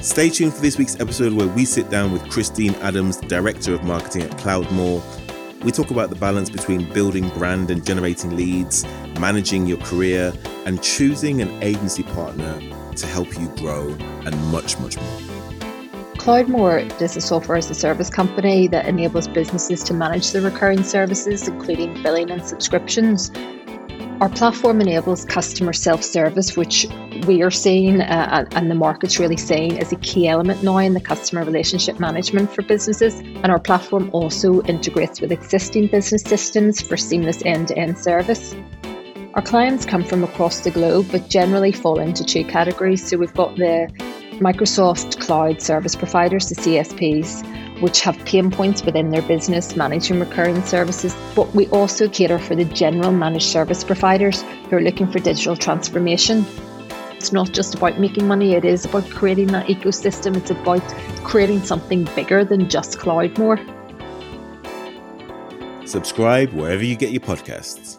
Stay tuned for this week's episode where we sit down with Christine Adams, Director of Marketing at Cloudmore. We talk about the balance between building brand and generating leads, managing your career, and choosing an agency partner to help you grow, and much, much more. Cloudmore is a software as a service company that enables businesses to manage their recurring services, including billing and subscriptions. Our platform enables customer self service, which we are seeing uh, and the market's really seeing is a key element now in the customer relationship management for businesses. And our platform also integrates with existing business systems for seamless end to end service. Our clients come from across the globe, but generally fall into two categories. So we've got the Microsoft Cloud Service Providers, the CSPs, which have pain points within their business managing recurring services. But we also cater for the general managed service providers who are looking for digital transformation. It's not just about making money, it is about creating that ecosystem. It's about creating something bigger than just Cloudmore. Subscribe wherever you get your podcasts.